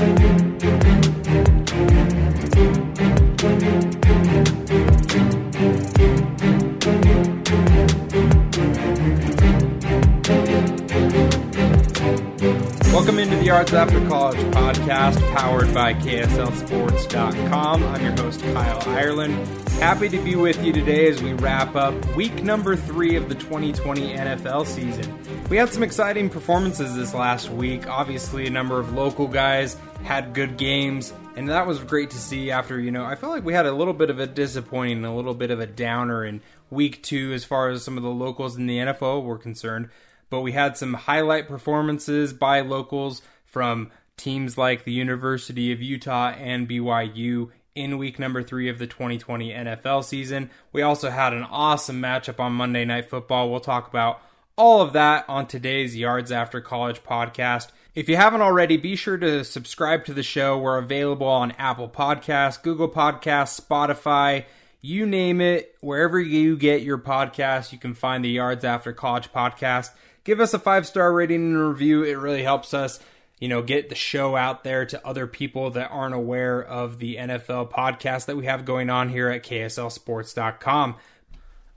Welcome into the Yards After College podcast powered by KSLSports.com. I'm your host, Kyle Ireland. Happy to be with you today as we wrap up week number three of the 2020 NFL season. We had some exciting performances this last week. Obviously, a number of local guys had good games, and that was great to see after, you know, I felt like we had a little bit of a disappointing, a little bit of a downer in week two as far as some of the locals in the NFL were concerned but we had some highlight performances by locals from teams like the University of Utah and BYU in week number three of the 2020 NFL season. We also had an awesome matchup on Monday Night Football. We'll talk about all of that on today's Yards After College podcast. If you haven't already, be sure to subscribe to the show. We're available on Apple Podcasts, Google Podcasts, Spotify, you name it. Wherever you get your podcast, you can find the Yards After College podcast give us a five star rating and review. It really helps us, you know, get the show out there to other people that aren't aware of the NFL podcast that we have going on here at KSLSports.com.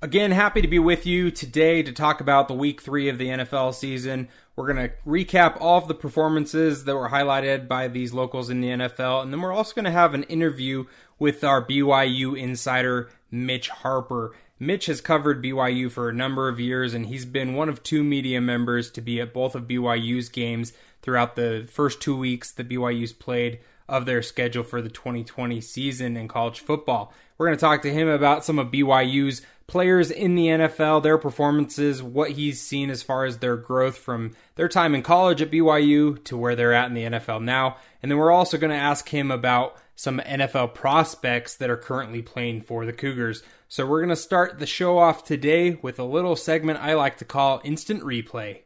Again, happy to be with you today to talk about the week three of the NFL season. We're going to recap all of the performances that were highlighted by these locals in the NFL, and then we're also going to have an interview with our BYU insider, Mitch Harper. Mitch has covered BYU for a number of years, and he's been one of two media members to be at both of BYU's games throughout the first two weeks that BYU's played of their schedule for the 2020 season in college football. We're going to talk to him about some of BYU's players in the NFL, their performances, what he's seen as far as their growth from their time in college at BYU to where they're at in the NFL now. And then we're also going to ask him about some NFL prospects that are currently playing for the Cougars. So we're going to start the show off today with a little segment I like to call Instant Replay.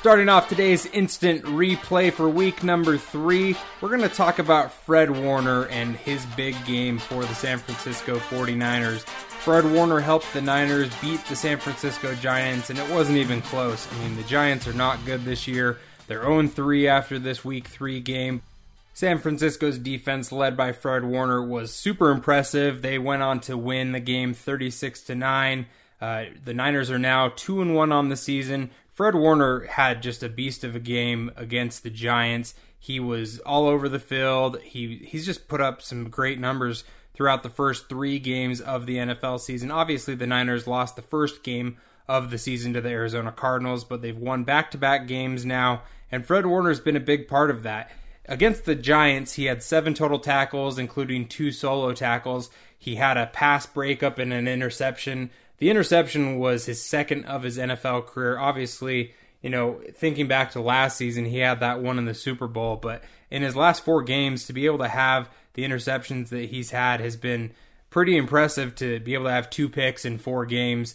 Starting off today's instant replay for week number three, we're going to talk about Fred Warner and his big game for the San Francisco 49ers. Fred Warner helped the Niners beat the San Francisco Giants, and it wasn't even close. I mean, the Giants are not good this year. They're 0 3 after this week three game, San Francisco's defense, led by Fred Warner, was super impressive. They went on to win the game 36 to 9. Uh, the Niners are now 2 and 1 on the season. Fred Warner had just a beast of a game against the Giants. He was all over the field. He he's just put up some great numbers throughout the first 3 games of the NFL season. Obviously, the Niners lost the first game of the season to the Arizona Cardinals, but they've won back-to-back games now, and Fred Warner's been a big part of that. Against the Giants, he had seven total tackles, including two solo tackles. He had a pass breakup and an interception. The interception was his second of his NFL career. Obviously, you know, thinking back to last season, he had that one in the Super Bowl, but in his last four games, to be able to have the interceptions that he's had has been pretty impressive to be able to have two picks in four games.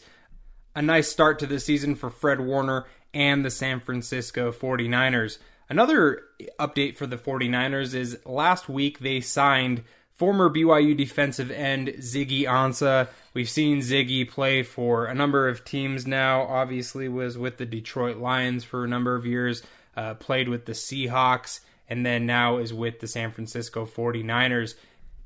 A nice start to the season for Fred Warner and the San Francisco 49ers. Another update for the 49ers is last week they signed former BYU defensive end Ziggy Ansah. We've seen Ziggy play for a number of teams now. Obviously, was with the Detroit Lions for a number of years, uh, played with the Seahawks, and then now is with the San Francisco 49ers.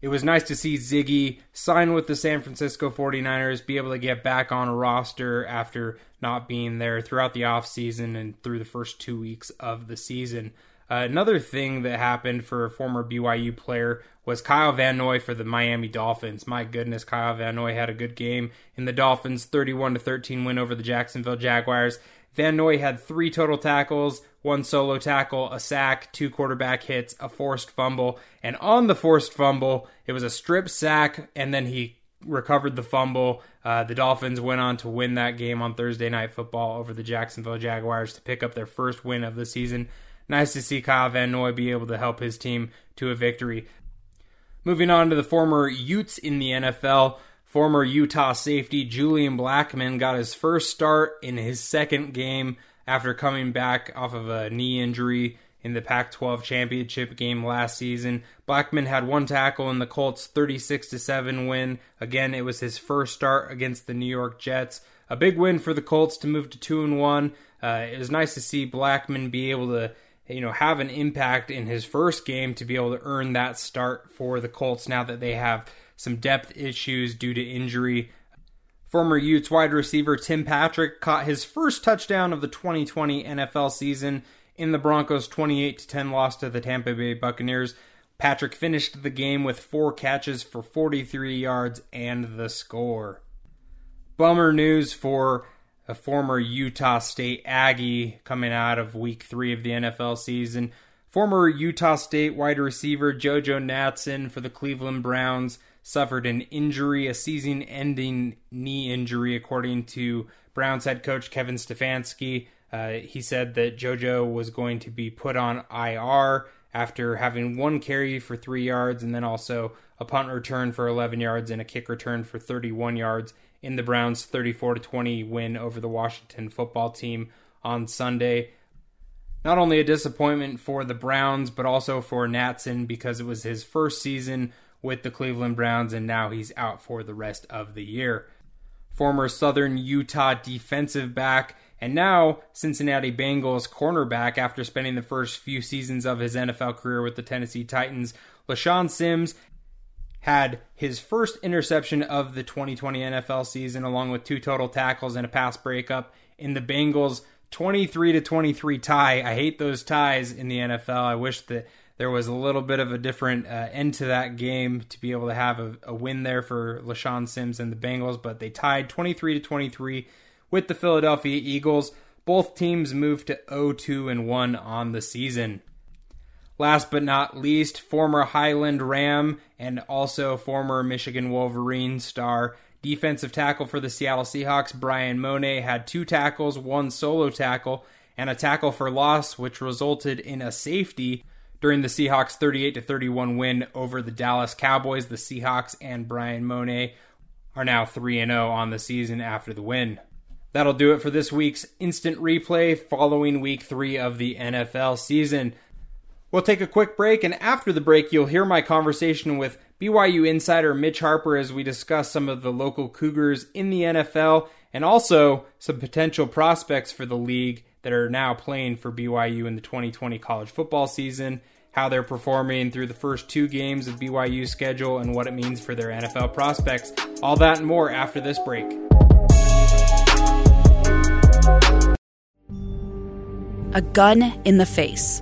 It was nice to see Ziggy sign with the San Francisco 49ers, be able to get back on a roster after not being there throughout the offseason and through the first two weeks of the season. Uh, another thing that happened for a former BYU player was Kyle Van Noy for the Miami Dolphins. My goodness, Kyle Van Noy had a good game in the Dolphins' 31 13 win over the Jacksonville Jaguars. Van Noy had three total tackles, one solo tackle, a sack, two quarterback hits, a forced fumble, and on the forced fumble, it was a strip sack, and then he recovered the fumble. Uh, the Dolphins went on to win that game on Thursday Night Football over the Jacksonville Jaguars to pick up their first win of the season. Nice to see Kyle Van Noy be able to help his team to a victory. Moving on to the former Utes in the NFL, former Utah safety Julian Blackmon got his first start in his second game after coming back off of a knee injury in the Pac 12 championship game last season. Blackmon had one tackle in the Colts' 36 7 win. Again, it was his first start against the New York Jets. A big win for the Colts to move to 2 and 1. Uh, it was nice to see Blackmon be able to you know have an impact in his first game to be able to earn that start for the Colts now that they have some depth issues due to injury. Former Utes wide receiver Tim Patrick caught his first touchdown of the 2020 NFL season in the Broncos' 28 10 loss to the Tampa Bay Buccaneers. Patrick finished the game with four catches for 43 yards and the score. Bummer news for a former Utah State Aggie coming out of week three of the NFL season. Former Utah State wide receiver JoJo Natson for the Cleveland Browns suffered an injury, a season ending knee injury, according to Browns head coach Kevin Stefanski. Uh, he said that JoJo was going to be put on IR after having one carry for three yards and then also a punt return for 11 yards and a kick return for 31 yards in the Browns' 34 20 win over the Washington football team on Sunday. Not only a disappointment for the Browns, but also for Natson because it was his first season with the Cleveland Browns and now he's out for the rest of the year. Former Southern Utah defensive back and now, Cincinnati Bengals cornerback, after spending the first few seasons of his NFL career with the Tennessee Titans, LeShaun Sims had his first interception of the 2020 NFL season, along with two total tackles and a pass breakup in the Bengals 23 to 23 tie. I hate those ties in the NFL. I wish that there was a little bit of a different uh, end to that game to be able to have a, a win there for LeShaun Sims and the Bengals, but they tied 23 to 23 with the Philadelphia Eagles. Both teams moved to 0-2 and 1 on the season. Last but not least, former Highland Ram and also former Michigan Wolverine star defensive tackle for the Seattle Seahawks, Bryan Mone, had two tackles, one solo tackle, and a tackle for loss, which resulted in a safety during the Seahawks' 38 31 win over the Dallas Cowboys. The Seahawks and Bryan Mone are now 3 0 on the season after the win. That'll do it for this week's instant replay following week three of the NFL season. We'll take a quick break, and after the break, you'll hear my conversation with BYU insider Mitch Harper as we discuss some of the local Cougars in the NFL and also some potential prospects for the league that are now playing for BYU in the 2020 college football season, how they're performing through the first two games of BYU's schedule, and what it means for their NFL prospects. All that and more after this break. a gun in the face.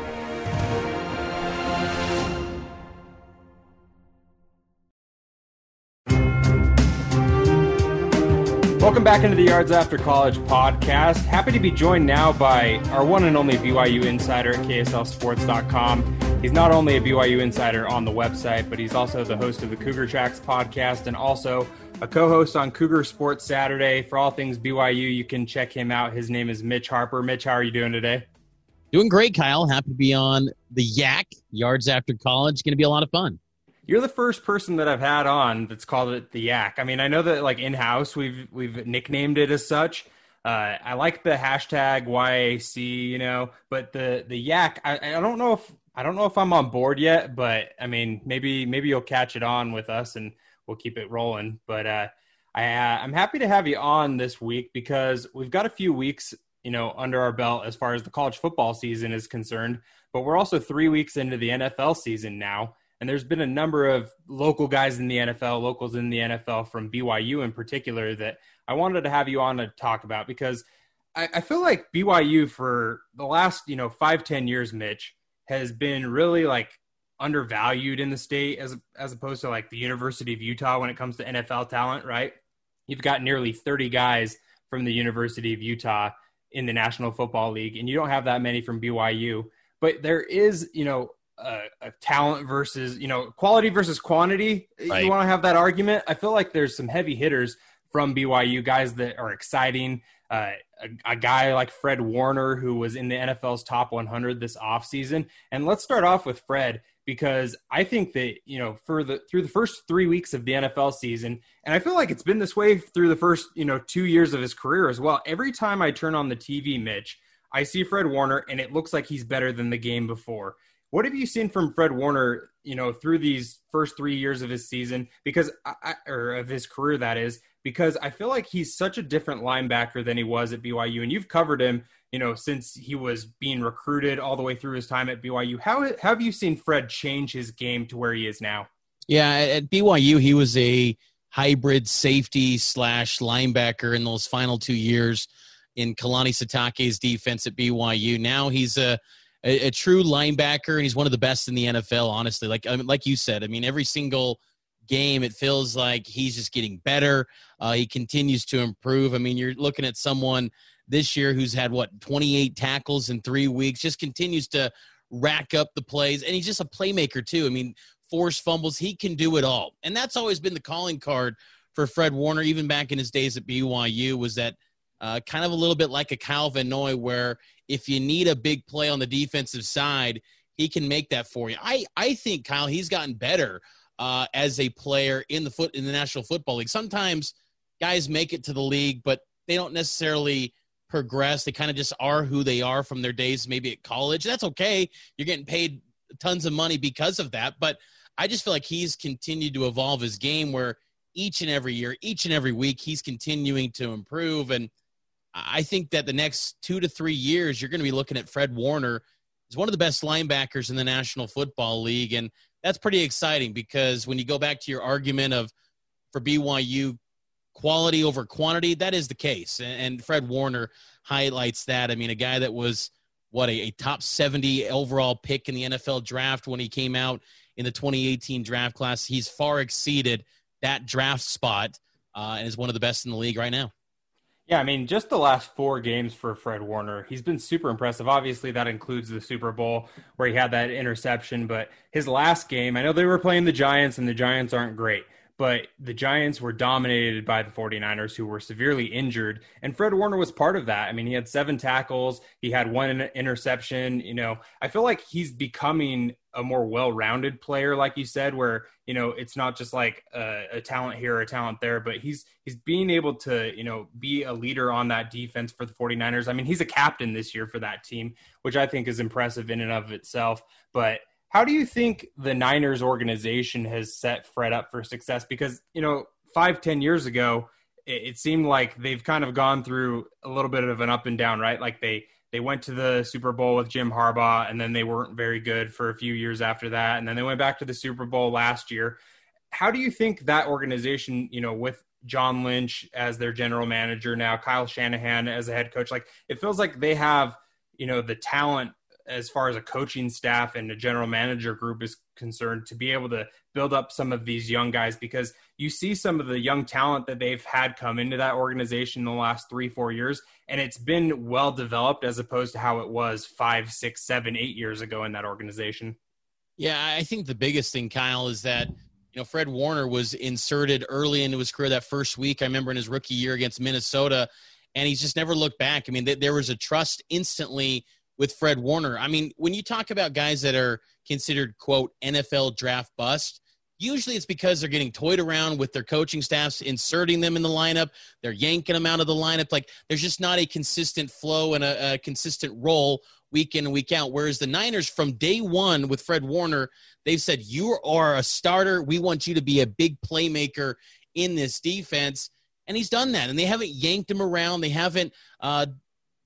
Welcome back into the Yards After College podcast. Happy to be joined now by our one and only BYU insider at KSLSports.com. He's not only a BYU insider on the website, but he's also the host of the Cougar Tracks podcast and also a co-host on Cougar Sports Saturday. For all things BYU, you can check him out. His name is Mitch Harper. Mitch, how are you doing today? Doing great, Kyle. Happy to be on the Yak Yards After College. Going to be a lot of fun you're the first person that I've had on that's called it the yak. I mean, I know that like in house we've we've nicknamed it as such. Uh, I like the hashtag YAC, you know, but the the yak. I, I don't know if I don't know if I'm on board yet, but I mean, maybe maybe you'll catch it on with us and we'll keep it rolling. But uh, I uh, I'm happy to have you on this week because we've got a few weeks you know, under our belt as far as the college football season is concerned, but we're also three weeks into the NFL season now. And there's been a number of local guys in the NFL, locals in the NFL from BYU in particular, that I wanted to have you on to talk about because I, I feel like BYU for the last, you know, five, ten years, Mitch, has been really like undervalued in the state as as opposed to like the University of Utah when it comes to NFL talent, right? You've got nearly 30 guys from the University of Utah in the National Football League, and you don't have that many from BYU. But there is, you know, a, a talent versus, you know, quality versus quantity. Right. You want to have that argument. I feel like there's some heavy hitters from BYU, guys that are exciting. Uh, a, a, guy like Fred Warner, who was in the NFL's top 100 this offseason. And let's start off with Fred because I think that you know for the through the first three weeks of the NFL season, and I feel like it's been this way through the first you know two years of his career as well. Every time I turn on the TV, Mitch, I see Fred Warner, and it looks like he's better than the game before. What have you seen from Fred Warner, you know, through these first three years of his season, because I, or of his career, that is, because I feel like he's such a different linebacker than he was at BYU, and you've covered him you know, since he was being recruited all the way through his time at BYU. How, how have you seen Fred change his game to where he is now? Yeah, at BYU, he was a hybrid safety slash linebacker in those final two years in Kalani Sitake's defense at BYU. Now he's a, a, a true linebacker, and he's one of the best in the NFL. Honestly, like I mean, like you said, I mean, every single game, it feels like he's just getting better. Uh, he continues to improve. I mean, you're looking at someone this year who's had what 28 tackles in three weeks, just continues to rack up the plays, and he's just a playmaker too. I mean, force fumbles, he can do it all, and that's always been the calling card for Fred Warner, even back in his days at BYU, was that uh, kind of a little bit like a Kyle Van Noy, where if you need a big play on the defensive side, he can make that for you. I I think Kyle he's gotten better uh, as a player in the foot in the National Football League. Sometimes guys make it to the league, but they don't necessarily progress. They kind of just are who they are from their days maybe at college. That's okay. You're getting paid tons of money because of that. But I just feel like he's continued to evolve his game where each and every year, each and every week, he's continuing to improve. And I think that the next two to three years, you're going to be looking at Fred Warner as one of the best linebackers in the National Football League. And that's pretty exciting because when you go back to your argument of for BYU quality over quantity. That is the case. And Fred Warner highlights that. I mean, a guy that was what a, a, top 70 overall pick in the NFL draft when he came out in the 2018 draft class. He's far exceeded that draft spot uh, and is one of the best in the league right now. Yeah, I mean, just the last four games for Fred Warner, he's been super impressive. Obviously, that includes the Super Bowl where he had that interception, but his last game, I know they were playing the Giants, and the Giants aren't great but the Giants were dominated by the 49ers, who were severely injured. And Fred Warner was part of that. I mean, he had seven tackles, he had one interception. You know, I feel like he's becoming a more well rounded player, like you said, where, you know, it's not just like a, a, talent here or a talent there, but he's he's being able to, you know, be a leader on that defense for the 49ers. I mean, he's a captain this year for that team, which I think is impressive in and of itself. But how do you think the Niners organization has set Fred up for success? Because, you know, five, ten years ago, it, it seemed like they've kind of gone through a little bit of an up and down, right? Like they they went to the Super Bowl with Jim Harbaugh, and then they weren't very good for a few years after that, and then they went back to the Super Bowl last year. How do you think that organization, you know, with John Lynch as their general manager now, Kyle Shanahan as a head coach, like it feels like they have, you know, the talent as far as a coaching staff and a general manager group is concerned to be able to build up some of these young guys because you see some of the young talent that they've had come into that organization in the last three four years and it's been well developed as opposed to how it was five six seven eight years ago in that organization. Yeah i think the biggest thing kyle is that you know fred warner was inserted early into his career that first week. I remember in his rookie year against minnesota and he's just never looked back. I mean there was a trust instantly with Fred Warner. I mean, when you talk about guys that are considered, quote, NFL draft bust, usually it's because they're getting toyed around with their coaching staffs, inserting them in the lineup. They're yanking them out of the lineup. Like there's just not a consistent flow and a, a consistent role week in and week out. Whereas the Niners, from day one with Fred Warner, they've said, You are a starter. We want you to be a big playmaker in this defense. And he's done that. And they haven't yanked him around. They haven't uh,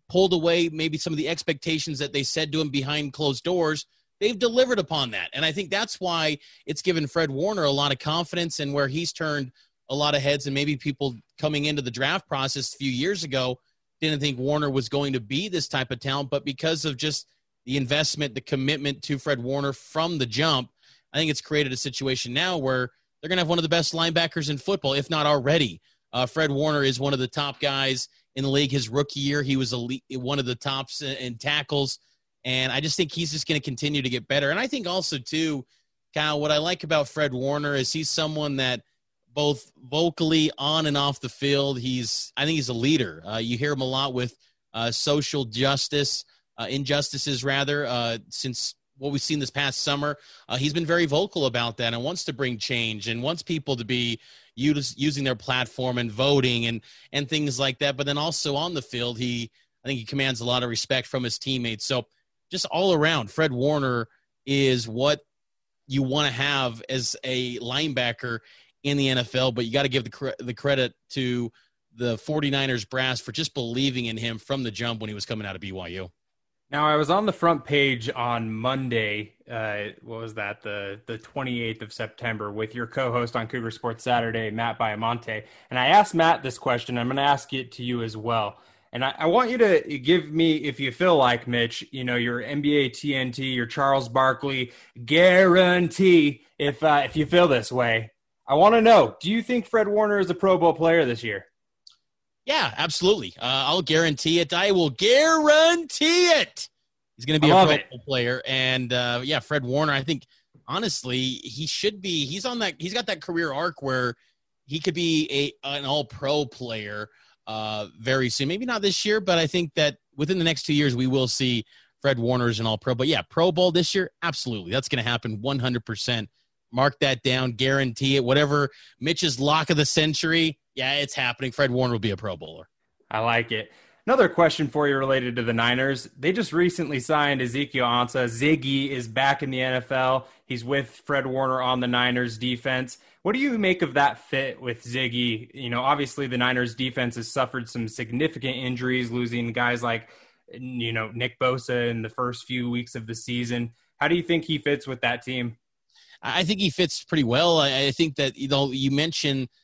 pulled away maybe some of the expectations that they said to him behind closed doors. They've delivered upon that. And I think that's why it's given Fred Warner a lot of confidence and where he's turned a lot of heads. And maybe people coming into the draft process a few years ago didn't think Warner was going to be this type of talent. But because of just the investment, the commitment to Fred Warner from the jump, I think it's created a situation now where they're going to have one of the best linebackers in football, if not already. Uh, Fred Warner is one of the top guys in the league. His rookie year, he was elite, one of the tops in tackles, and I just think he's just going to continue to get better. And I think also too, Kyle, what I like about Fred Warner is he's someone that both vocally on and off the field, he's I think he's a leader. Uh, you hear him a lot with uh, social justice, uh, injustices rather, uh, since what we've seen this past summer. Uh, he's been very vocal about that and wants to bring change and wants people to be using their platform and voting and and things like that. But then also on the field, he I think he commands a lot of respect from his teammates. So just all around, Fred Warner is what you want to have as a linebacker in the NFL. But you got to give the cre- the credit to the 49ers brass for just believing in him from the jump when he was coming out of BYU. Now I was on the front page on Monday. Uh, what was that? The the 28th of September with your co-host on Cougar Sports Saturday, Matt Baiamonte, and I asked Matt this question. I'm going to ask it to you as well. And I, I, want you to give me, if you feel like Mitch, you know, your NBA TNT, your Charles Barkley guarantee. If uh, if you feel this way, I want to know: Do you think Fred Warner is a Pro Bowl player this year? Yeah, absolutely. Uh, I'll guarantee it. I will guarantee it. He's going to be a pro player, and uh, yeah, Fred Warner. I think honestly, he should be. He's on that. He's got that career arc where he could be a an All Pro player uh, very soon. Maybe not this year, but I think that within the next two years we will see Fred Warner as an All Pro. But yeah, Pro Bowl this year, absolutely. That's going to happen one hundred percent. Mark that down. Guarantee it. Whatever Mitch's lock of the century yeah, it's happening. Fred Warner will be a Pro Bowler. I like it. Another question for you related to the Niners. They just recently signed Ezekiel Ansah. Ziggy is back in the NFL. He's with Fred Warner on the Niners defense. What do you make of that fit with Ziggy? You know, obviously the Niners defense has suffered some significant injuries, losing guys like, you know, Nick Bosa in the first few weeks of the season. How do you think he fits with that team? I think he fits pretty well. I think that, you know, you mentioned –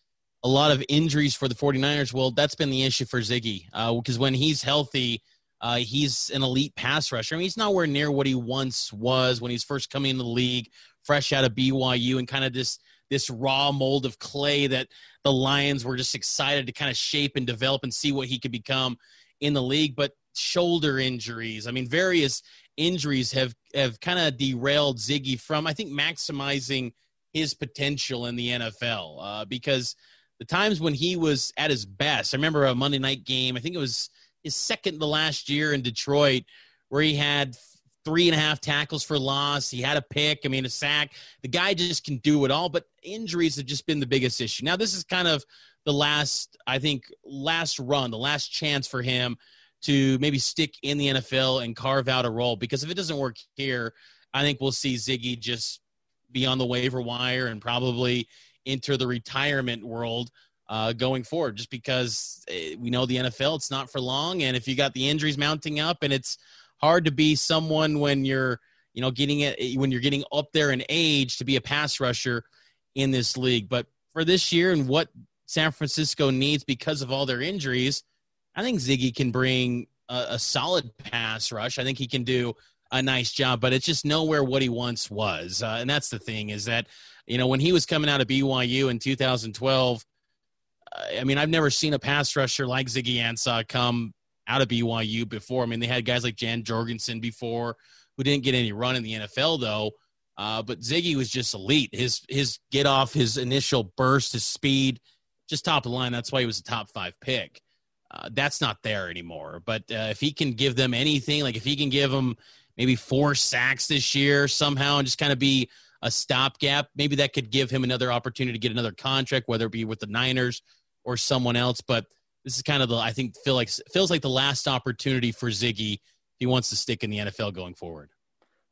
a lot of injuries for the 49ers. Well, that's been the issue for Ziggy because uh, when he's healthy, uh, he's an elite pass rusher. I mean, he's nowhere near what he once was when he's first coming into the league, fresh out of BYU, and kind of this this raw mold of clay that the Lions were just excited to kind of shape and develop and see what he could become in the league. But shoulder injuries, I mean, various injuries have have kind of derailed Ziggy from I think maximizing his potential in the NFL uh, because the times when he was at his best. I remember a Monday night game. I think it was his second the last year in Detroit, where he had three and a half tackles for loss. He had a pick. I mean, a sack. The guy just can do it all. But injuries have just been the biggest issue. Now, this is kind of the last, I think, last run, the last chance for him to maybe stick in the NFL and carve out a role. Because if it doesn't work here, I think we'll see Ziggy just be on the waiver wire and probably enter the retirement world uh, going forward, just because eh, we know the NFL, it's not for long. And if you got the injuries mounting up and it's hard to be someone when you're, you know, getting it, eh, when you're getting up there in age to be a pass rusher in this league. But for this year and what San Francisco needs because of all their injuries, I think Ziggy can bring a, a solid pass rush. I think he can do a nice job, but it's just nowhere what he once was. Uh, and that's the thing is that you know, when he was coming out of BYU in 2012, uh, I mean, I've never seen a pass rusher like Ziggy Ansah come out of BYU before. I mean, they had guys like Jan Jorgensen before who didn't get any run in the NFL though. Uh, but Ziggy was just elite. His his get off, his initial burst, his speed, just top of the line. That's why he was a top five pick. Uh, that's not there anymore. But uh, if he can give them anything, like if he can give them maybe four sacks this year somehow, and just kind of be a stopgap. Maybe that could give him another opportunity to get another contract, whether it be with the Niners or someone else. But this is kind of the I think feel like feels like the last opportunity for Ziggy if he wants to stick in the NFL going forward.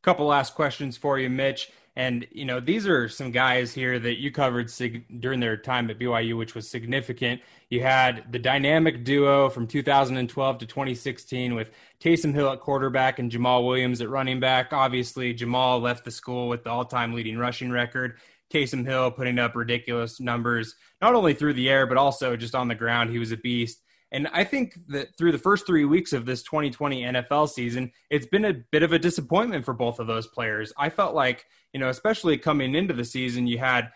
Couple last questions for you, Mitch. And, you know, these are some guys here that you covered sig- during their time at BYU, which was significant. You had the dynamic duo from 2012 to 2016 with Taysom Hill at quarterback and Jamaal Williams at running back. Obviously, Jamaal left the school with the all time leading rushing record. Taysom Hill putting up ridiculous numbers, not only through the air, but also just on the ground. He was a beast. And I think that through the first three weeks of this 2020 NFL season, it's been a bit of a disappointment for both of those players. I felt like, you know, especially coming into the season, you had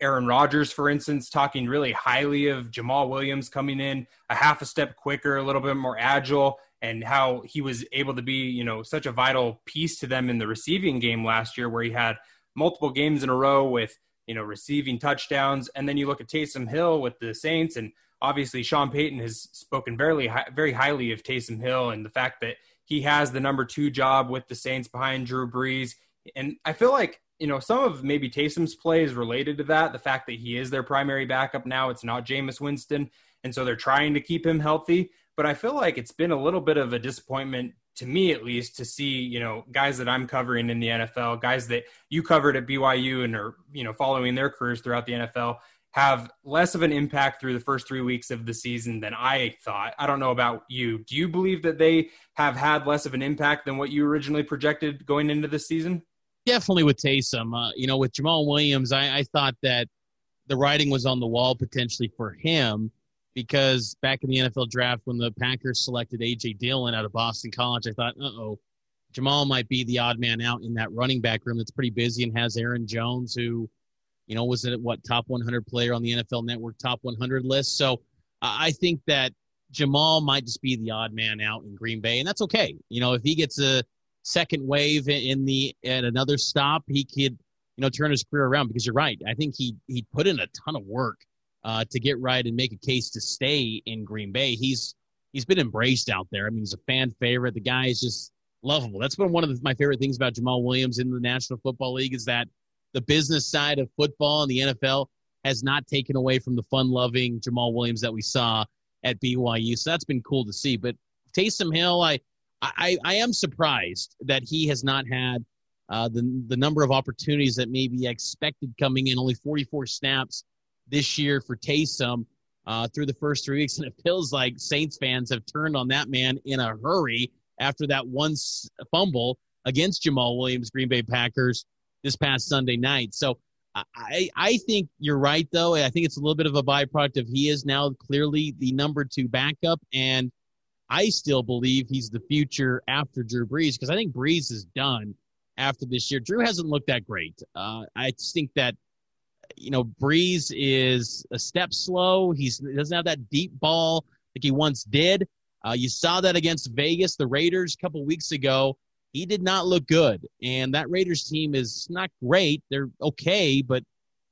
Aaron Rodgers, for instance, talking really highly of Jamaal Williams coming in a half a step quicker, a little bit more agile, and how he was able to be, you know, such a vital piece to them in the receiving game last year, where he had multiple games in a row with, you know, receiving touchdowns. And then you look at Taysom Hill with the Saints and obviously Sean Payton has spoken very very highly of Taysom Hill and the fact that he has the number two job with the Saints behind Drew Brees. And I feel like you know some of maybe Taysom's play is related to that. The fact that he is their primary backup now. It's not Jameis Winston, and so they're trying to keep him healthy. But I feel like it's been a little bit of a disappointment to me, at least, to see you know guys that I'm covering in the NFL, guys that you covered at BYU and are you know following their careers throughout the NFL have less of an impact through the first three weeks of the season than I thought. I don't know about you. Do you believe that they have had less of an impact than what you originally projected going into the season? Definitely with Taysom. Uh, you know, with Jamaal Williams, I, I thought that the writing was on the wall potentially for him because back in the NFL draft, when the Packers selected A.J. Dillon out of Boston College, I thought, uh oh, Jamaal might be the odd man out in that running back room that's pretty busy and has Aaron Jones, who you know, was it what top 100 player on the NFL Network top 100 list? So I think that Jamaal might just be the odd man out in Green Bay, and that's okay. You know, if he gets a second wave in the at another stop, he could you know turn his career around. Because you're right, I think he he put in a ton of work uh, to get right and make a case to stay in Green Bay. He's he's been embraced out there. I mean, he's a fan favorite. The guy is just lovable. That's been one of the, my favorite things about Jamaal Williams in the National Football League is that the business side of football and the NFL has not taken away from the fun loving Jamaal Williams that we saw at BYU. So that's been cool to see. But Taysom Hill, I, I, I am surprised that he has not had uh, the, the number of opportunities that maybe expected coming in. Only 44 snaps this year for Taysom uh, through the first three weeks. And it feels like Saints fans have turned on that man in a hurry after that one fumble against Jamaal Williams, Green Bay Packers this past Sunday night. So I, I think you're right, though. I think it's a little bit of a byproduct of he is now clearly the number two backup, and I still believe he's the future after Drew Brees because I think Brees is done after this year. Drew hasn't looked that great. Uh, I just think that you know Brees is a step slow. He's, he doesn't have that deep ball like he once did. Uh, you saw that against Vegas, the Raiders, a couple weeks ago he did not look good. And that Raiders team is not great. They're okay, but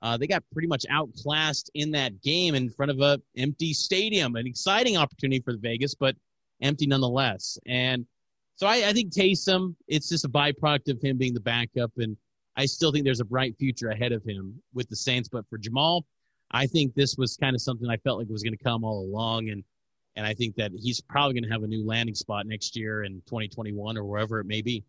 uh, they got pretty much outclassed in that game in front of a empty stadium. An exciting opportunity for Vegas, but empty nonetheless. And so I, I think Taysom, it's just a byproduct of him being the backup, and I still think there's a bright future ahead of him with the Saints. But for Jamaal, I think this was kind of something I felt like was going to come all along, and and I think that he's probably going to have a new landing spot next year in 2021 or wherever it may be.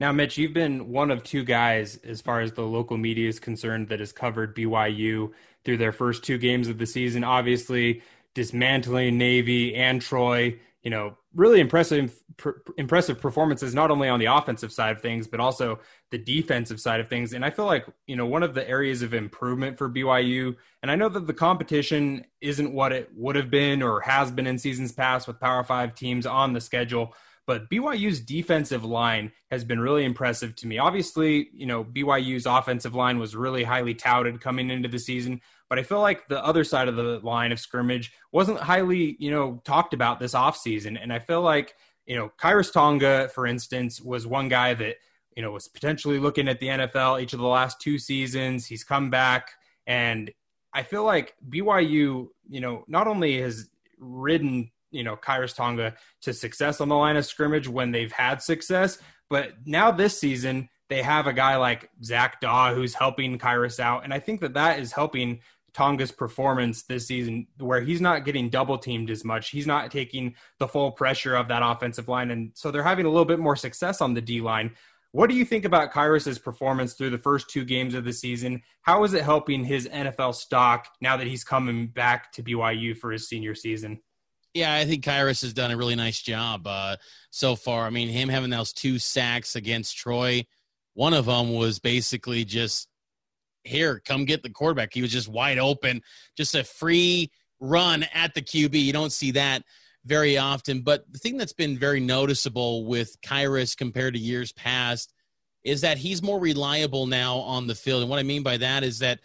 Now, Mitch, you've been one of two guys, as far as the local media is concerned, that has covered BYU through their first two games of the season. Obviously, dismantling Navy and Troy you know, really impressive pr- impressive performances not only on the offensive side of things but also the defensive side of things. And I feel like you know one of the areas of improvement for BYU, and I know that the competition isn't what it would have been or has been in seasons past with Power Five teams on the schedule. But BYU's defensive line has been really impressive to me. Obviously, you know, BYU's offensive line was really highly touted coming into the season, but I feel like the other side of the line of scrimmage wasn't highly, you know, talked about this offseason. And I feel like, you know, Khyiris Tonga, for instance, was one guy that, you know, was potentially looking at the NFL each of the last two seasons. He's come back and I feel like BYU, you know, not only has ridden you know Khyiris Tonga to success on the line of scrimmage when they've had success. But now this season they have a guy like Zac Dawe who's helping Khyiris out, and I think that that is helping Tonga's performance this season, where he's not getting double teamed as much. He's not taking the full pressure of that offensive line, and so they're having a little bit more success on the D line. What do you think about Khyiris's performance through the first two games of the season? How is it helping his NFL stock now that he's coming back to BYU for his senior season? Yeah, I think Khyiris has done a really nice job uh, so far. I mean, him having those two sacks against Troy, one of them was basically just here, come get the quarterback. He was just wide open, just a free run at the QB. You don't see that very often. But the thing that's been very noticeable with Khyiris compared to years past is that he's more reliable now on the field. And what I mean by that is that,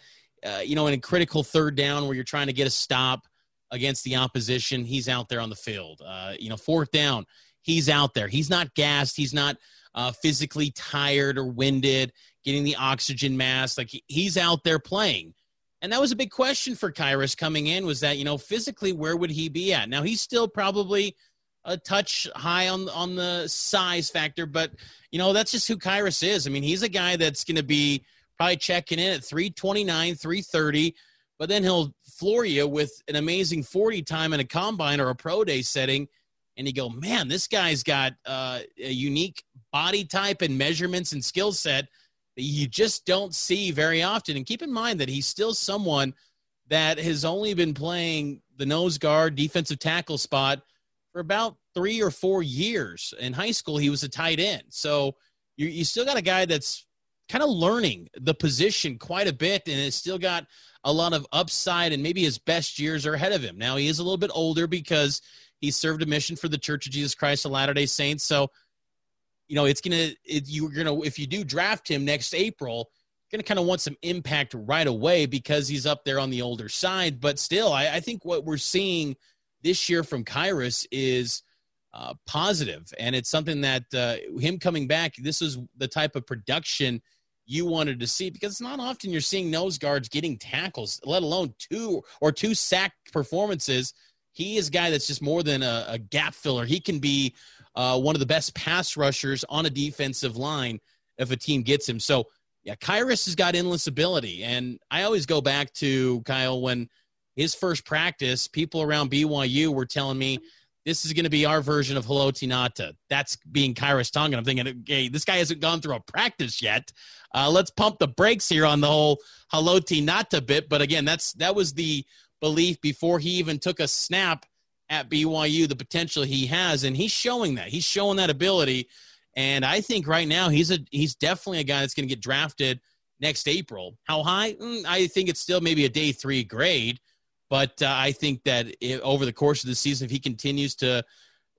uh, you know, in a critical third down where you're trying to get a stop against the opposition, he's out there on the field. Uh, you know, fourth down, he's out there. He's not gassed. He's not uh, physically tired or winded, getting the oxygen mask. Like he's out there playing. And that was a big question for Khyiris coming in was that, you know, physically, where would he be at? Now, he's still probably a touch high on, on the size factor, but, you know, that's just who Khyiris is. I mean, he's a guy that's going to be probably checking in at 329, 330, but then he'll floor you with an amazing 40 time in a combine or a pro day setting. And you go, man, this guy's got uh, a unique body type and measurements and skill set that you just don't see very often. And keep in mind that he's still someone that has only been playing the nose guard defensive tackle spot for about three or four years. In high school, he was a tight end. So you, you still got a guy that's kind of learning the position quite a bit and has still got a lot of upside and maybe his best years are ahead of him. Now he is a little bit older because he served a mission for the Church of Jesus Christ of Latter-day Saints. So you know, it's gonna you're gonna if you do draft him next April, gonna kind of want some impact right away because he's up there on the older side. But still, I, I think what we're seeing this year from Khyiris is uh, positive, and it's something that uh, him coming back. This is the type of production you wanted to see because it's not often you're seeing nose guards getting tackles, let alone two or two sack performances. He is a guy that's just more than a, a gap filler. He can be uh, one of the best pass rushers on a defensive line if a team gets him. So, yeah, Khyiris has got endless ability. And I always go back to Kyle when his first practice, people around BYU were telling me this is going to be our version of Haloti Ngata. That's being Khyiris Tonga. I'm thinking, hey, this guy hasn't gone through a practice yet. Uh, let's pump the brakes here on the whole Haloti Ngata bit. But again, that's that was the belief before he even took a snap at BYU, the potential he has, and he's showing that. He's showing that ability, and I think right now he's a he's definitely a guy that's going to get drafted next April. How high? Mm, I think it's still maybe a day three grade, but uh, I think that if, over the course of the season, if he continues to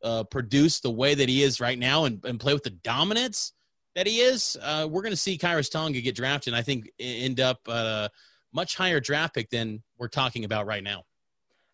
uh, produce the way that he is right now and, and play with the dominance that he is, uh, we're going to see Khyiris Tonga get drafted. And I think end up a much higher draft pick than we're talking about right now.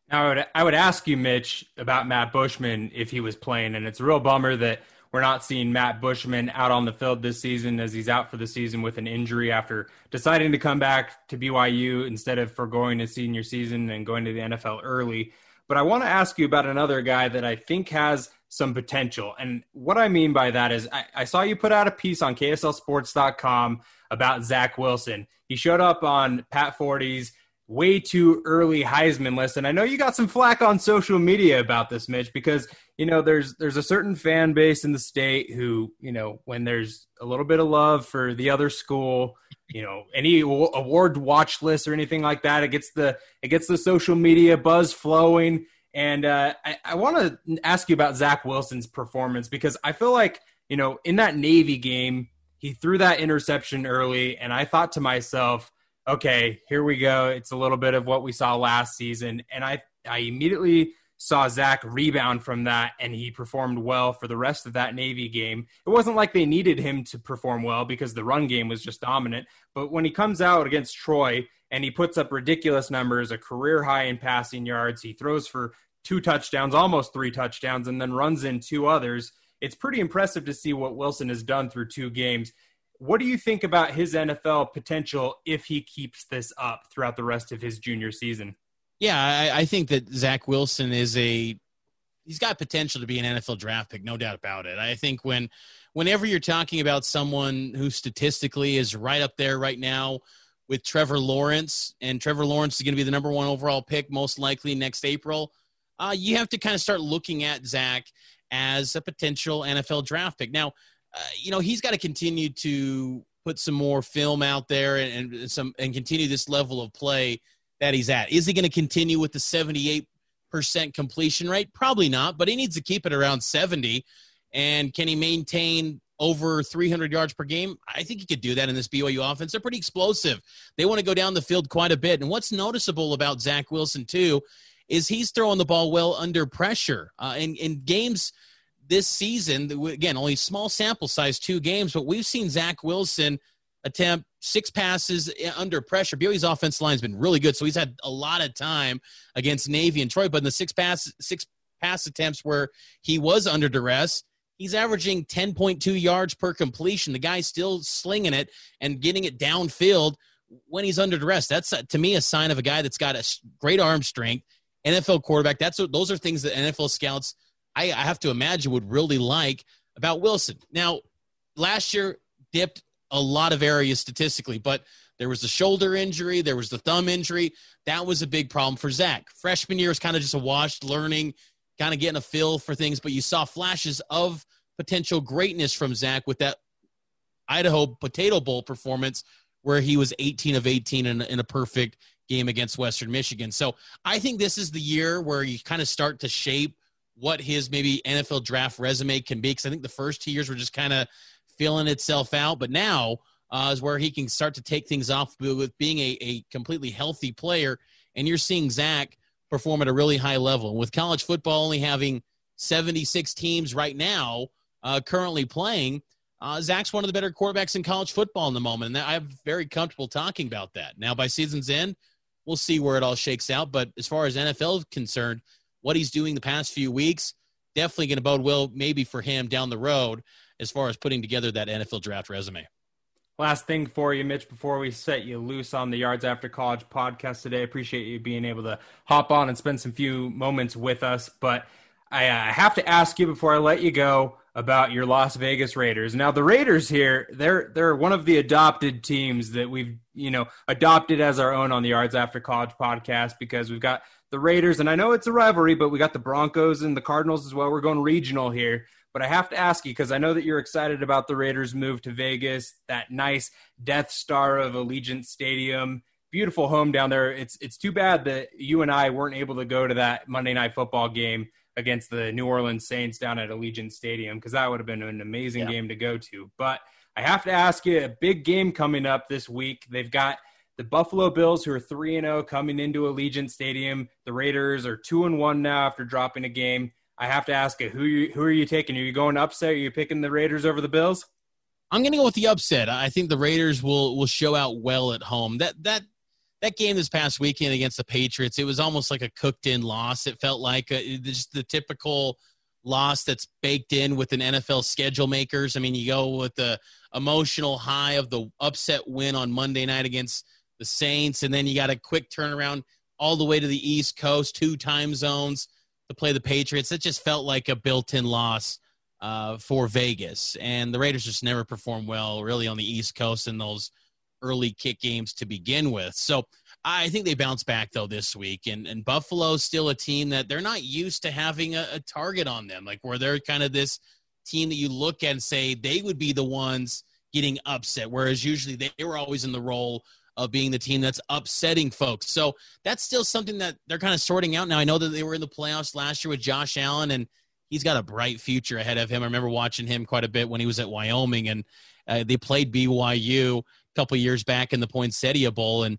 Now, I would, I would ask you, Mitch, about Matt Bushman if he was playing, and it's a real bummer that we're not seeing Matt Bushman out on the field this season as he's out for the season with an injury after deciding to come back to BYU instead of foregoing his senior season and going to the NFL early. But I want to ask you about another guy that I think has some potential. And what I mean by that is I, I saw you put out a piece on KSLSports.com about Zach Wilson. He showed up on Pat Forde's way too early Heisman list. And I know you got some flack on social media about this, Mitch, because you know there's there's a certain fan base in the state who you know when there's a little bit of love for the other school, you know any award watch list or anything like that, it gets the it gets the social media buzz flowing. And uh, I, I want to ask you about Zach Wilson's performance because I feel like you know in that Navy game he threw that interception early, and I thought to myself okay, here we go. It's a little bit of what we saw last season. And I, I immediately saw Zach rebound from that, and he performed well for the rest of that Navy game. It wasn't like they needed him to perform well because the run game was just dominant. But when he comes out against Troy and he puts up ridiculous numbers, a career high in passing yards, he throws for two touchdowns, almost three touchdowns, and then runs in two others. It's pretty impressive to see what Wilson has done through two games. What do you think about his NFL potential if he keeps this up throughout the rest of his junior season? Yeah, I, I think that Zach Wilson is a he's got potential to be an NFL draft pick, no doubt about it. I think when whenever you're talking about someone who statistically is right up there right now with Trevor Lawrence, and Trevor Lawrence is going to be the number one overall pick most likely next April, uh, you have to kind of start looking at Zach as a potential NFL draft pick. Now, uh, you know, he's got to continue to put some more film out there and, and some and continue this level of play that he's at. Is he going to continue with the 78% completion rate? Probably not, but he needs to keep it around 70. And can he maintain over 300 yards per game? I think he could do that in this BYU offense. They're pretty explosive. They want to go down the field quite a bit. And what's noticeable about Zach Wilson, too, is he's throwing the ball well under pressure. Uh, in, in games this season, again, only small sample size, two games, but we've seen Zach Wilson attempt six passes eh, under pressure. BYU's offense line's been really good, so he's had a lot of time against Navy and Troy. But in the six pass six pass attempts where he was under duress, he's averaging 10.2 yards per completion. The guy's still slinging it and getting it downfield when he's under duress. That's uh, to me a sign of a guy that's got a great arm strength. NFL quarterback. That's those are things that NFL scouts I, I have to imagine would really like about Wilson. Now, last year dipped a lot of areas statistically, but there was the shoulder injury, there was the thumb injury. That was a big problem for Zach. Freshman year was kind of just a washed learning, kind of getting a feel for things, but you saw flashes of potential greatness from Zach with that Idaho Potato Bowl performance where he was 18 of 18 in, in a perfect game against Western Michigan. So I think this is the year where you kind of start to shape what his maybe NFL draft resume can be. Because I think the first two years were just kind of feeling itself out, but now uh, is where he can start to take things off with being a, a completely healthy player. And you're seeing Zach perform at a really high level. With college football only having 76 teams right now uh, currently playing, uh, Zach's one of the better quarterbacks in college football in the moment. And I'm very comfortable talking about that. Now, by season's end, we'll see where it all shakes out. But as far as NFL is concerned, what he's doing the past few weeks, definitely going to bode well maybe for him down the road as far as putting together that NFL draft resume. Last thing for you, Mitch, before we set you loose on the Yards After College podcast today. Appreciate you being able to hop on and spend some few moments with us. But I uh, have to ask you before I let you go about your Las Vegas Raiders. Now, the Raiders here, they're they're one of the adopted teams that we've you know adopted as our own on the Yards After College podcast because we've got the Raiders, and I know it's a rivalry, but we got the Broncos and the Cardinals as well. We're going regional here. But I have to ask you because I know that you're excited about the Raiders' move to Vegas, that nice Death Star of Allegiant Stadium. Beautiful home down there. It's it's too bad that you and I weren't able to go to that Monday night football game against the New Orleans Saints down at Allegiant Stadium because that would have been an amazing yeah. game to go to. But I have to ask you a big game coming up this week. They've got the Buffalo Bills, who are three and zero, oh, coming into Allegiant Stadium. The Raiders are two and one now after dropping a game. I have to ask you, who you, who are you taking? Are you going upset? Are you picking the Raiders over the Bills? I'm going to go with the upset. I think the Raiders will will show out well at home. That that that game this past weekend against the Patriots, it was almost like a cooked in loss. It felt like uh, a, just the typical loss that's baked in with an NFL schedule makers. I mean, you go with the emotional high of the upset win on Monday night against the Saints, and then you got a quick turnaround all the way to the East Coast, two time zones to play the Patriots. It just felt like a built-in loss uh, for Vegas, and the Raiders just never performed well, really, on the East Coast in those early kick games to begin with. So I think they bounce back though this week, and and Buffalo's still a team that they're not used to having a, a target on them, like where they're kind of this team that you look at and say they would be the ones getting upset, whereas usually they were always in the role of being the team that's upsetting folks. So that's still something that they're kind of sorting out now. I know that they were in the playoffs last year with Josh Allen, and he's got a bright future ahead of him. I remember watching him quite a bit when he was at Wyoming, and uh, they played BYU a couple years back in the Poinsettia Bowl, and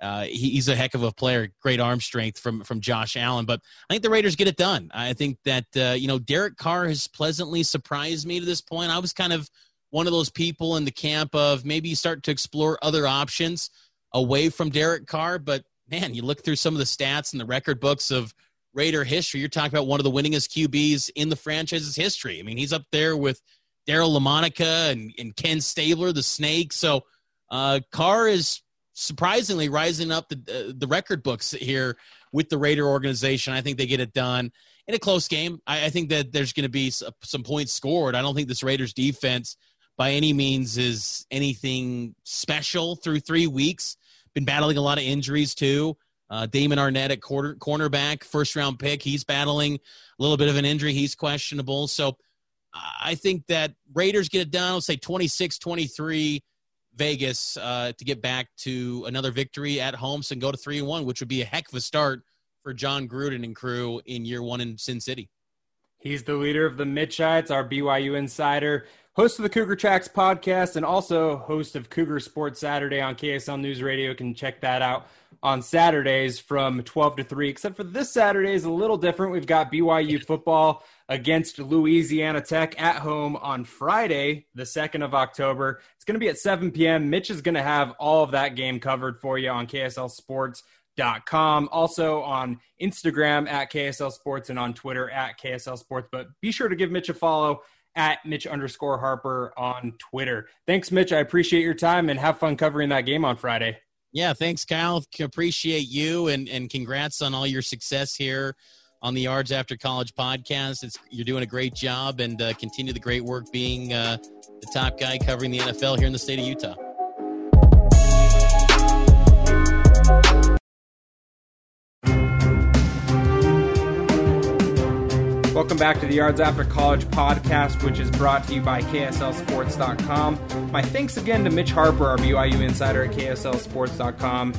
uh, he, he's a heck of a player. Great arm strength from from Josh Allen, but I think the Raiders get it done. I think that uh, you know Derek Carr has pleasantly surprised me to this point. I was kind of one of those people in the camp of maybe you start to explore other options away from Derek Carr. But man, you look through some of the stats and the record books of Raider history. You're talking about one of the winningest QBs in the franchise's history. I mean, he's up there with Daryle Lamonica and, and Ken Stabler, the Snake. So uh, Carr is surprisingly rising up the, uh, the record books here with the Raider organization. I think they get it done in a close game. I, I think that there's going to be some points scored. I don't think this Raiders defense – by any means is anything special through three weeks. Been battling a lot of injuries too. Uh, Damon Arnette at quarter, cornerback, first round pick. He's battling a little bit of an injury. He's questionable. So I think that Raiders get it done. Let's say 26 23 Vegas uh, to get back to another victory at home and go to 3 and 1, which would be a heck of a start for Jon Gruden and crew in year one in Sin City. He's the leader of the Mitchites, our BYU insider, host of the Cougar Tracks podcast, and also host of Cougar Sports Saturday on KSL News Radio. Can check that out on Saturdays from 12 to 3, except for this Saturday is a little different. We've got BYU football against Louisiana Tech at home on Friday, the 2nd of October. It's going to be at 7 p.m. Mitch is going to have all of that game covered for you on KSL Sports com. Also on Instagram at KSL Sports and on Twitter at KSL Sports. But be sure to give Mitch a follow at Mitch underscore Harper on Twitter. Thanks, Mitch. I appreciate your time and have fun covering that game on Friday. Yeah, thanks, Kyle. Appreciate you and, and congrats on all your success here on the Yards After College podcast. It's you're doing a great job and uh, continue the great work being uh, the top guy covering the NFL here in the state of Utah. Welcome back to the Yards After College podcast, which is brought to you by KSLSports.com. My thanks again to Mitch Harper, our BYU insider at KSLSports.com.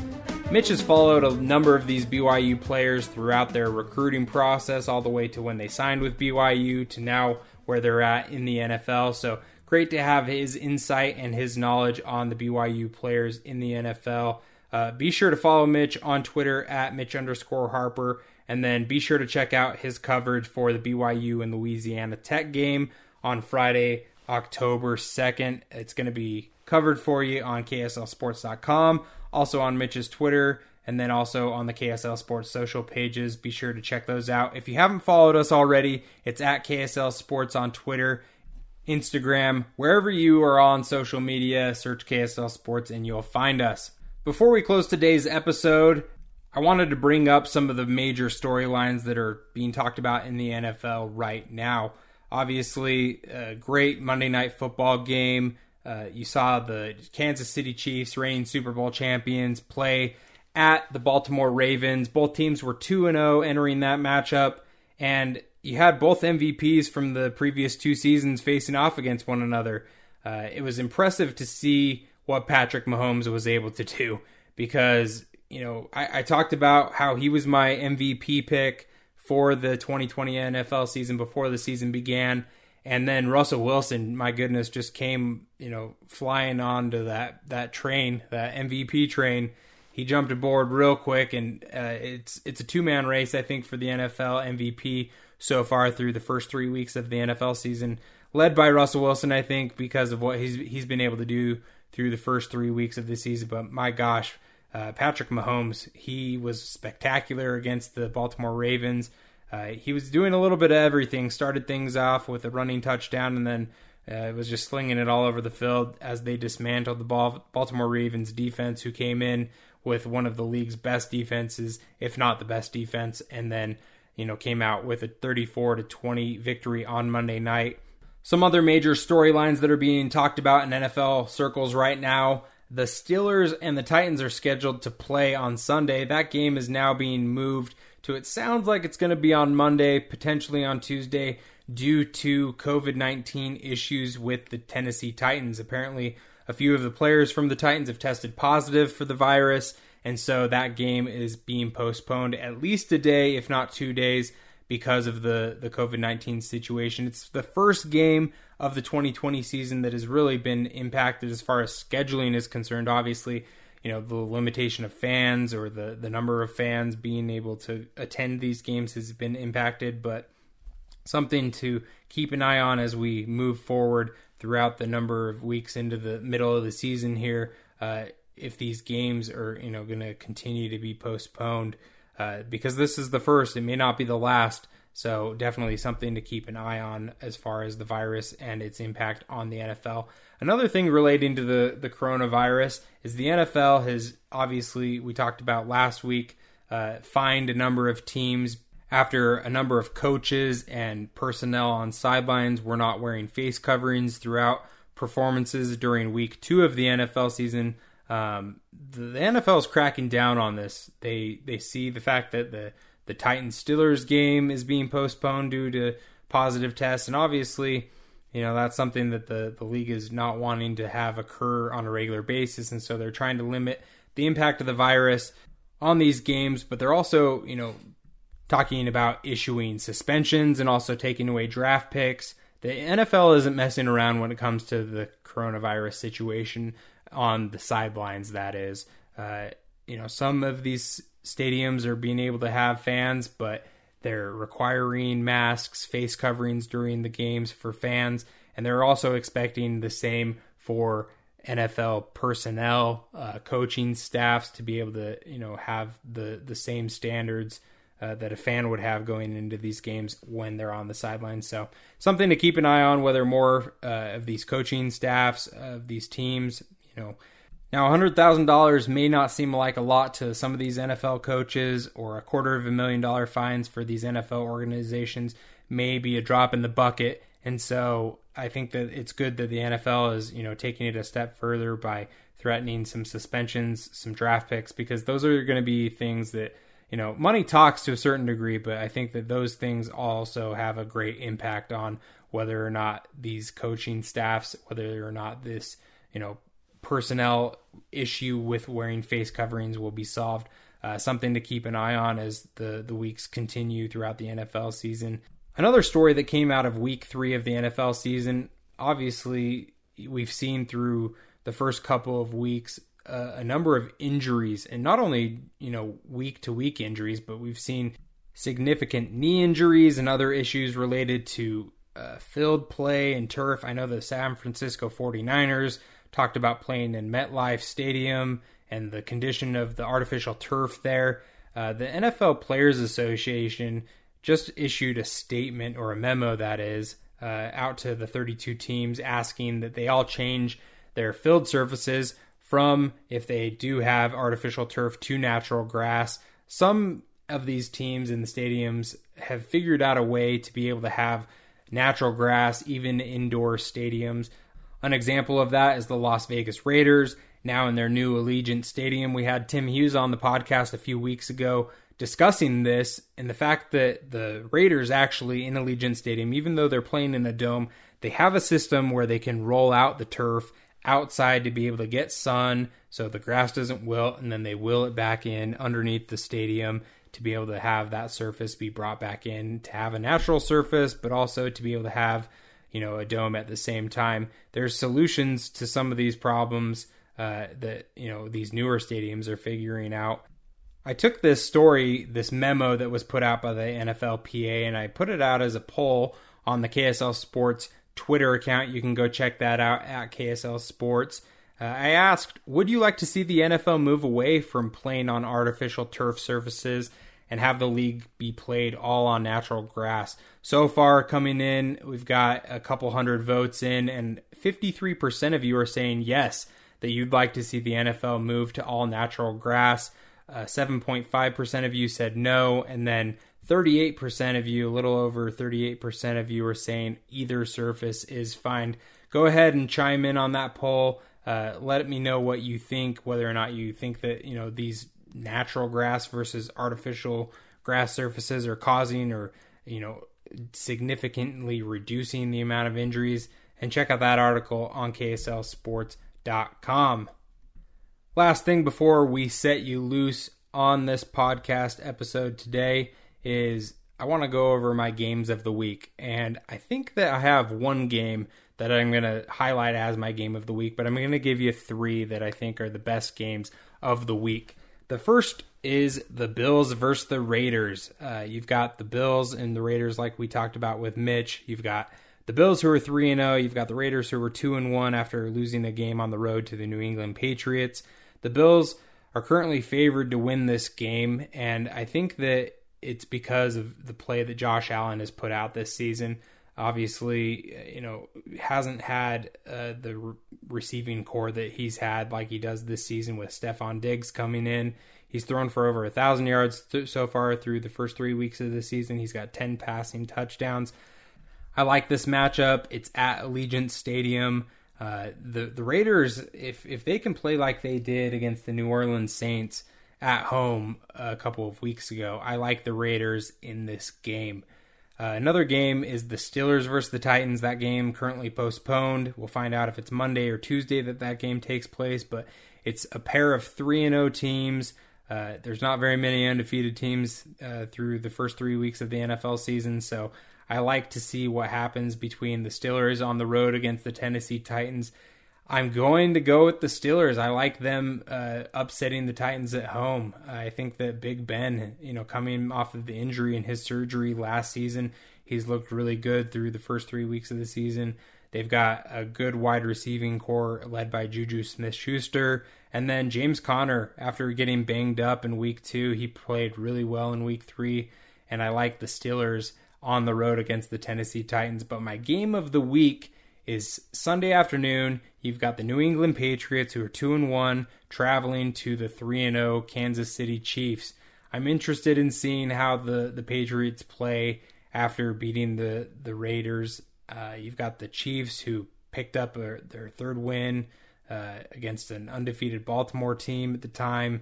Mitch has followed a number of these BYU players throughout their recruiting process, all the way to when they signed with BYU to now where they're at in the NFL. So great to have his insight and his knowledge on the BYU players in the NFL. Uh, be sure to follow Mitch on Twitter at Mitch underscore Harper and then be sure to check out his coverage for the BYU and Louisiana Tech game on Friday, October 2nd. It's going to be covered for you on KSLSports.com, also on Mitch's Twitter, and then also on the KSL Sports social pages. Be sure to check those out. If you haven't followed us already, it's at KSL Sports on Twitter, Instagram, wherever you are on social media, search KSL Sports and you'll find us. Before we close today's episode, I wanted to bring up some of the major storylines that are being talked about in the NFL right now. Obviously, a great Monday night football game. Uh, you saw the Kansas City Chiefs, reigning Super Bowl champions, play at the Baltimore Ravens. Both teams were 2 0 entering that matchup, and you had both MVPs from the previous two seasons facing off against one another. Uh, it was impressive to see what Patrick Mahomes was able to do because you know, I, I talked about how he was my MVP pick for the 2020 NFL season before the season began. And then Russell Wilson, my goodness, just came, you know, flying onto that that train, that MVP train. He jumped aboard real quick, and uh, it's it's a two man race, I think, for the NFL MVP so far through the first three weeks of the NFL season, led by Russell Wilson, I think, because of what he's he's been able to do through the first three weeks of the season. But my gosh, uh, Patrick Mahomes, he was spectacular against the Baltimore Ravens. Uh, he was doing a little bit of everything. Started things off with a running touchdown, and then uh, was just slinging it all over the field as they dismantled the Baltimore Ravens defense, who came in with one of the league's best defenses, if not the best defense, and then you know came out with a 34 to 20 victory on Monday night. Some other major storylines that are being talked about in NFL circles right now. The Steelers and the Titans are scheduled to play on Sunday. That game is now being moved to it sounds like it's going to be on Monday, potentially on Tuesday, due to COVID 19 issues with the Tennessee Titans. Apparently, a few of the players from the Titans have tested positive for the virus, and so that game is being postponed at least a day, if not two days, because of the, the COVID 19 situation. It's the first game of the 2020 season that has really been impacted as far as scheduling is concerned. Obviously, you know the limitation of fans or the the number of fans being able to attend these games has been impacted, but something to keep an eye on as we move forward throughout the number of weeks into the middle of the season here. Uh, if these games are you know going to continue to be postponed, uh, because this is the first, it may not be the last. So definitely something to keep an eye on as far as the virus and its impact on the NFL. Another thing relating to the the coronavirus is the NFL has obviously we talked about last week uh, fined a number of teams after a number of coaches and personnel on sidelines were not wearing face coverings throughout performances during week two of the NFL season. Um, the, the NFL is cracking down on this. They they see the fact that the the Titans Steelers game is being postponed due to positive tests, and obviously, You know, that's something that the, the league is not wanting to have occur on a regular basis. And so they're trying to limit the impact of the virus on these games, but they're also, you know, talking about issuing suspensions and also taking away draft picks. The NFL isn't messing around when it comes to the coronavirus situation on the sidelines, that is. Uh, you know, some of these stadiums are being able to have fans, but they're requiring masks, face coverings during the games for fans, and they're also expecting the same for NFL personnel, uh, coaching staffs to be able to, you know, have the the same standards uh, that a fan would have going into these games when they're on the sidelines. So something to keep an eye on. Whether more uh, of these coaching staffs of these teams, you know, now $100,000 may not seem like a lot to some of these NFL coaches, or a quarter of a million dollar fines for these NFL organizations may be a drop in the bucket. And so I think that it's good that the NFL is, you know, taking it a step further by threatening some suspensions, some draft picks, because those are going to be things that, you know, money talks to a certain degree, but I think that those things also have a great impact on whether or not these coaching staffs, whether or not this, you know, personnel issue with wearing face coverings will be solved. Uh, something to keep an eye on as the, the weeks continue throughout the NFL season. Another story that came out of week three of the NFL season obviously, we've seen through the first couple of weeks uh, a number of injuries, and not only, you know, week to week injuries, but we've seen significant knee injuries and other issues related to uh, field play and turf. I know the San Francisco 49ers talked about playing in MetLife Stadium and the condition of the artificial turf there. Uh, the NFL Players Association just issued a statement or a memo that is uh, out to the 32 teams asking that they all change their field surfaces from if they do have artificial turf to natural grass. Some of these teams in the stadiums have figured out a way to be able to have natural grass even indoor stadiums. An example of that is the Las Vegas Raiders. Now in their new Allegiant Stadium, we had Tim Hughes on the podcast a few weeks ago discussing this and the fact that the Raiders actually in Allegiant Stadium, even though they're playing in a dome, they have a system where they can roll out the turf outside to be able to get sun so the grass doesn't wilt and then they will it back in underneath the stadium to be able to have that surface be brought back in to have a natural surface but also to be able to have you know a dome at the same time there's solutions to some of these problems uh, that you know these newer stadiums are figuring out I took this story, this memo that was put out by the NFLPA, and I put it out as a poll on the KSL Sports Twitter account. You can go check that out at KSL Sports. Uh, I asked, would you like to see the NFL move away from playing on artificial turf surfaces and have the league be played all on natural grass? So far, coming in, we've got a couple hundred votes in, and 53% of you are saying yes, that you'd like to see the NFL move to all natural grass. Uh, 7.5% of you said no, and then 38% of you, a little over 38% of you, are saying either surface is fine. Go ahead and chime in on that poll. Uh, let me know what you think, whether or not you think that you know these natural grass versus artificial grass surfaces are causing or you know significantly reducing the amount of injuries. And check out that article on KSLSports.com. Last thing before we set you loose on this podcast episode today is I want to go over my games of the week. And I think that I have one game that I'm going to highlight as my game of the week, but I'm going to give you three that I think are the best games of the week. The first is the Bills versus the Raiders. Uh, you've got the Bills and the Raiders, like we talked about with Mitch. You've got the Bills, who are three and zero. Oh. You've got the Raiders, who were two and one after losing a game on the road to the New England Patriots. The Bills are currently favored to win this game, and I think that it's because of the play that Josh Allen has put out this season. Obviously, you know, hasn't had uh, the re- receiving corps that he's had like he does this season with Stefon Diggs coming in. He's thrown for over a thousand yards th- so far through the first three weeks of the season. He's got ten passing touchdowns. I like this matchup. It's at Allegiant Stadium. Uh, the the Raiders, if if they can play like they did against the New Orleans Saints at home a couple of weeks ago, I like the Raiders in this game. Uh, another game is the Steelers versus the Titans. That game currently postponed. We'll find out if it's Monday or Tuesday that that game takes place, but it's a pair of 3 and 0 teams. Uh, there's not very many undefeated teams uh, through the first three weeks of the NFL season, so I like to see what happens between the Steelers on the road against the Tennessee Titans. I'm going to go with the Steelers. I like them uh, upsetting the Titans at home. I think that Big Ben, you know, coming off of the injury and his surgery last season, he's looked really good through the first three weeks of the season. They've got a good wide receiving corps led by Juju Smith Schuster. And then James Conner, after getting banged up in week two, he played really well in week three. And I like the Steelers on the road against the Tennessee Titans. But my game of the week is Sunday afternoon. You've got the New England Patriots who are 2 and 1 traveling to the 3 and 0 Kansas City Chiefs. I'm interested in seeing how the the Patriots play after beating the the Raiders. Uh, you've got the Chiefs who picked up a, their third win uh, against an undefeated Baltimore team at the time.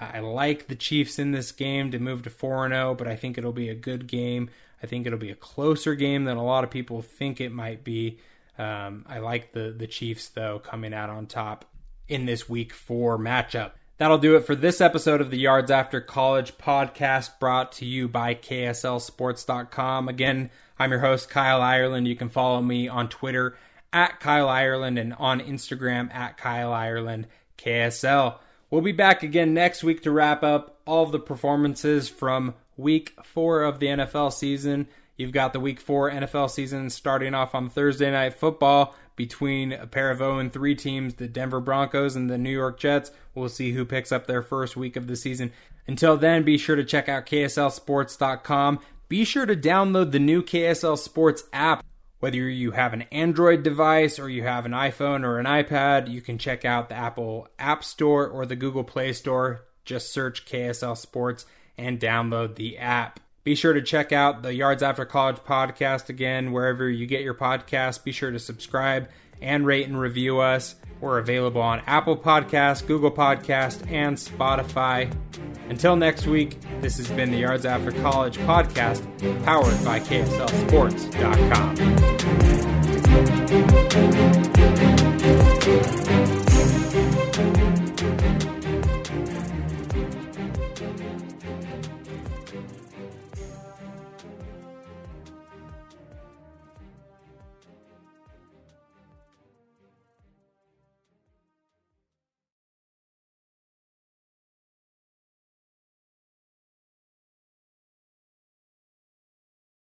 I like the Chiefs in this game to move to 4 0, but I think it'll be a good game. I think it'll be a closer game than a lot of people think it might be. Um, I like the the Chiefs though coming out on top in this Week Four matchup. That'll do it for this episode of the Yards After College podcast brought to you by KSLSports.com. Again, I'm your host, Kyle Ireland. You can follow me on Twitter at Kyle Ireland and on Instagram at Kyle Ireland KSL. We'll be back again next week to wrap up all of the performances from week four of the NFL season. You've got the week four NFL season starting off on Thursday night football between a pair of 0 and 3 teams, the Denver Broncos and the New York Jets. We'll see who picks up their first week of the season. Until then, be sure to check out KSLSports.com. Be sure to download the new KSL Sports app. Whether you have an Android device or you have an iPhone or an iPad, you can check out the Apple App Store or the Google Play Store. Just search KSL Sports and download the app. Be sure to check out the Yards After College podcast again, wherever you get your podcast. Be sure to subscribe and rate and review us. We're available on Apple Podcast, Google Podcast, and Spotify. Until next week, this has been the Yards After College podcast, powered by KSLSports.com.